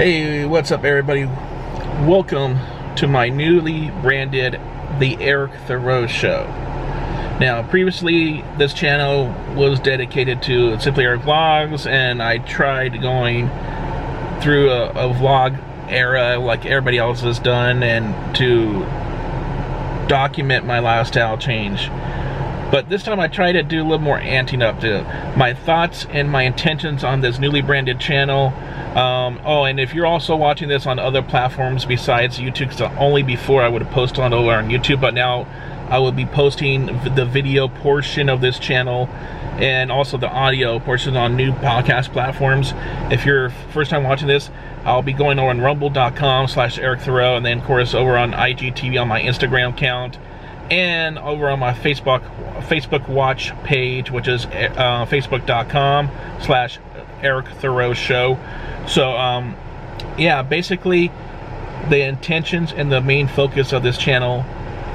Hey, what's up everybody? Welcome to my newly branded The Eric Thurow Show. Now, previously this channel was dedicated to Simply Eric Vlogs and I tried going through a, a vlog era like everybody else has done and to document my lifestyle change. But this time I try to do a little more anting up to my thoughts and my intentions on this newly branded channel um, oh, and if you're also watching this on other platforms besides YouTube, because only before I would have posted on over on YouTube, but now I will be posting the video portion of this channel and also the audio portion on new podcast platforms. If you're first time watching this, I'll be going over on rumble.com slash Eric Thurow and then of course over on IGTV on my Instagram account and over on my Facebook Facebook watch page, which is uh, facebook.com slash Eric Thurow show. So, um, yeah, basically, the intentions and the main focus of this channel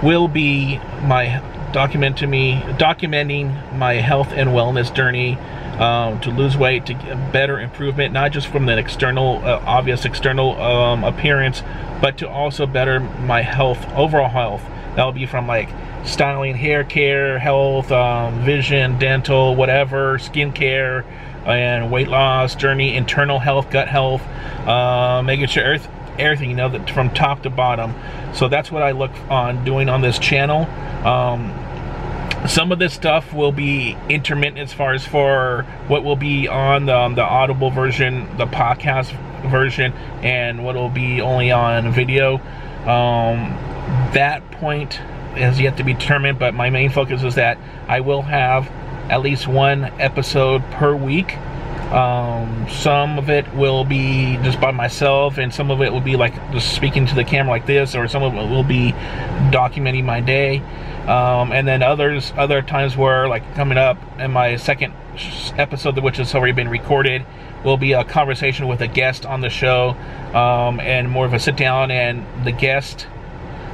will be my me documenting my health and wellness journey um, to lose weight, to get better improvement, not just from the external, uh, obvious external um, appearance, but to also better my health, overall health. That'll be from like styling, hair care, health, um, vision, dental, whatever, skincare, and weight loss journey, internal health, gut health, uh, making sure everything, you know, that from top to bottom. So that's what I look on doing on this channel. Um, some of this stuff will be intermittent as far as for what will be on the, um, the audible version, the podcast version, and what will be only on video. Um, that point has yet to be determined, but my main focus is that I will have at least one episode per week. Um, some of it will be just by myself, and some of it will be like just speaking to the camera like this, or some of it will be documenting my day. Um, and then others, other times where like coming up in my second episode, which has already been recorded, will be a conversation with a guest on the show, um, and more of a sit down. And the guest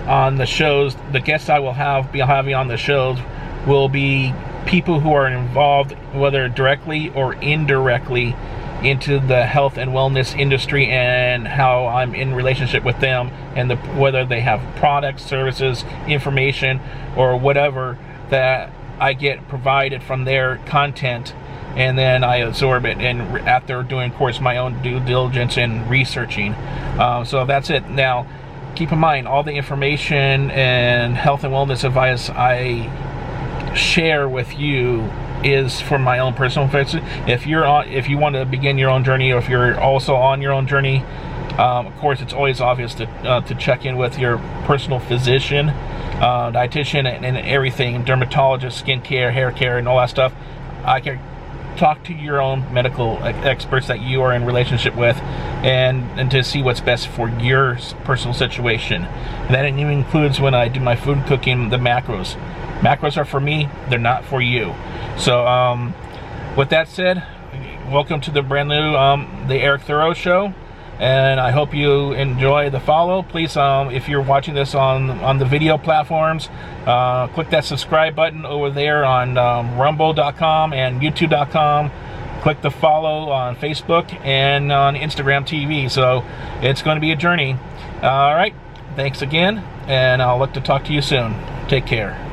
on the shows, the guests I will have be having on the shows will be people who are involved, whether directly or indirectly, into the health and wellness industry and how I'm in relationship with them and the, whether they have products, services, information, or whatever that I get provided from their content. And then I absorb it and after doing of course my own due diligence and researching. Uh, so that's it. Now keep in mind all the information and health and wellness advice I share with you is for my own personal fixing. If you're on, if you want to begin your own journey, or if you're also on your own journey, um, of course, it's always obvious to uh, to check in with your personal physician, uh, dietitian, and, and, everything, dermatologist, skincare, hair care, and all that stuff. I can talk to your own medical experts that you are in relationship with, and and to see what's best for your personal situation. And that even includes when I do my food cooking, the macros. Macros are for me, they're not for you. So, um, with that said, welcome to the brand new um, The Eric Thurow Show. And I hope you enjoy the follow. Please, um, if you're watching this on, on the video platforms, uh, click that subscribe button over there on um, rumble.com and youtube.com. Click the follow on Facebook and on Instagram TV. So it's going to be a journey. All right. Thanks again. And I'll look to talk to you soon. Take care.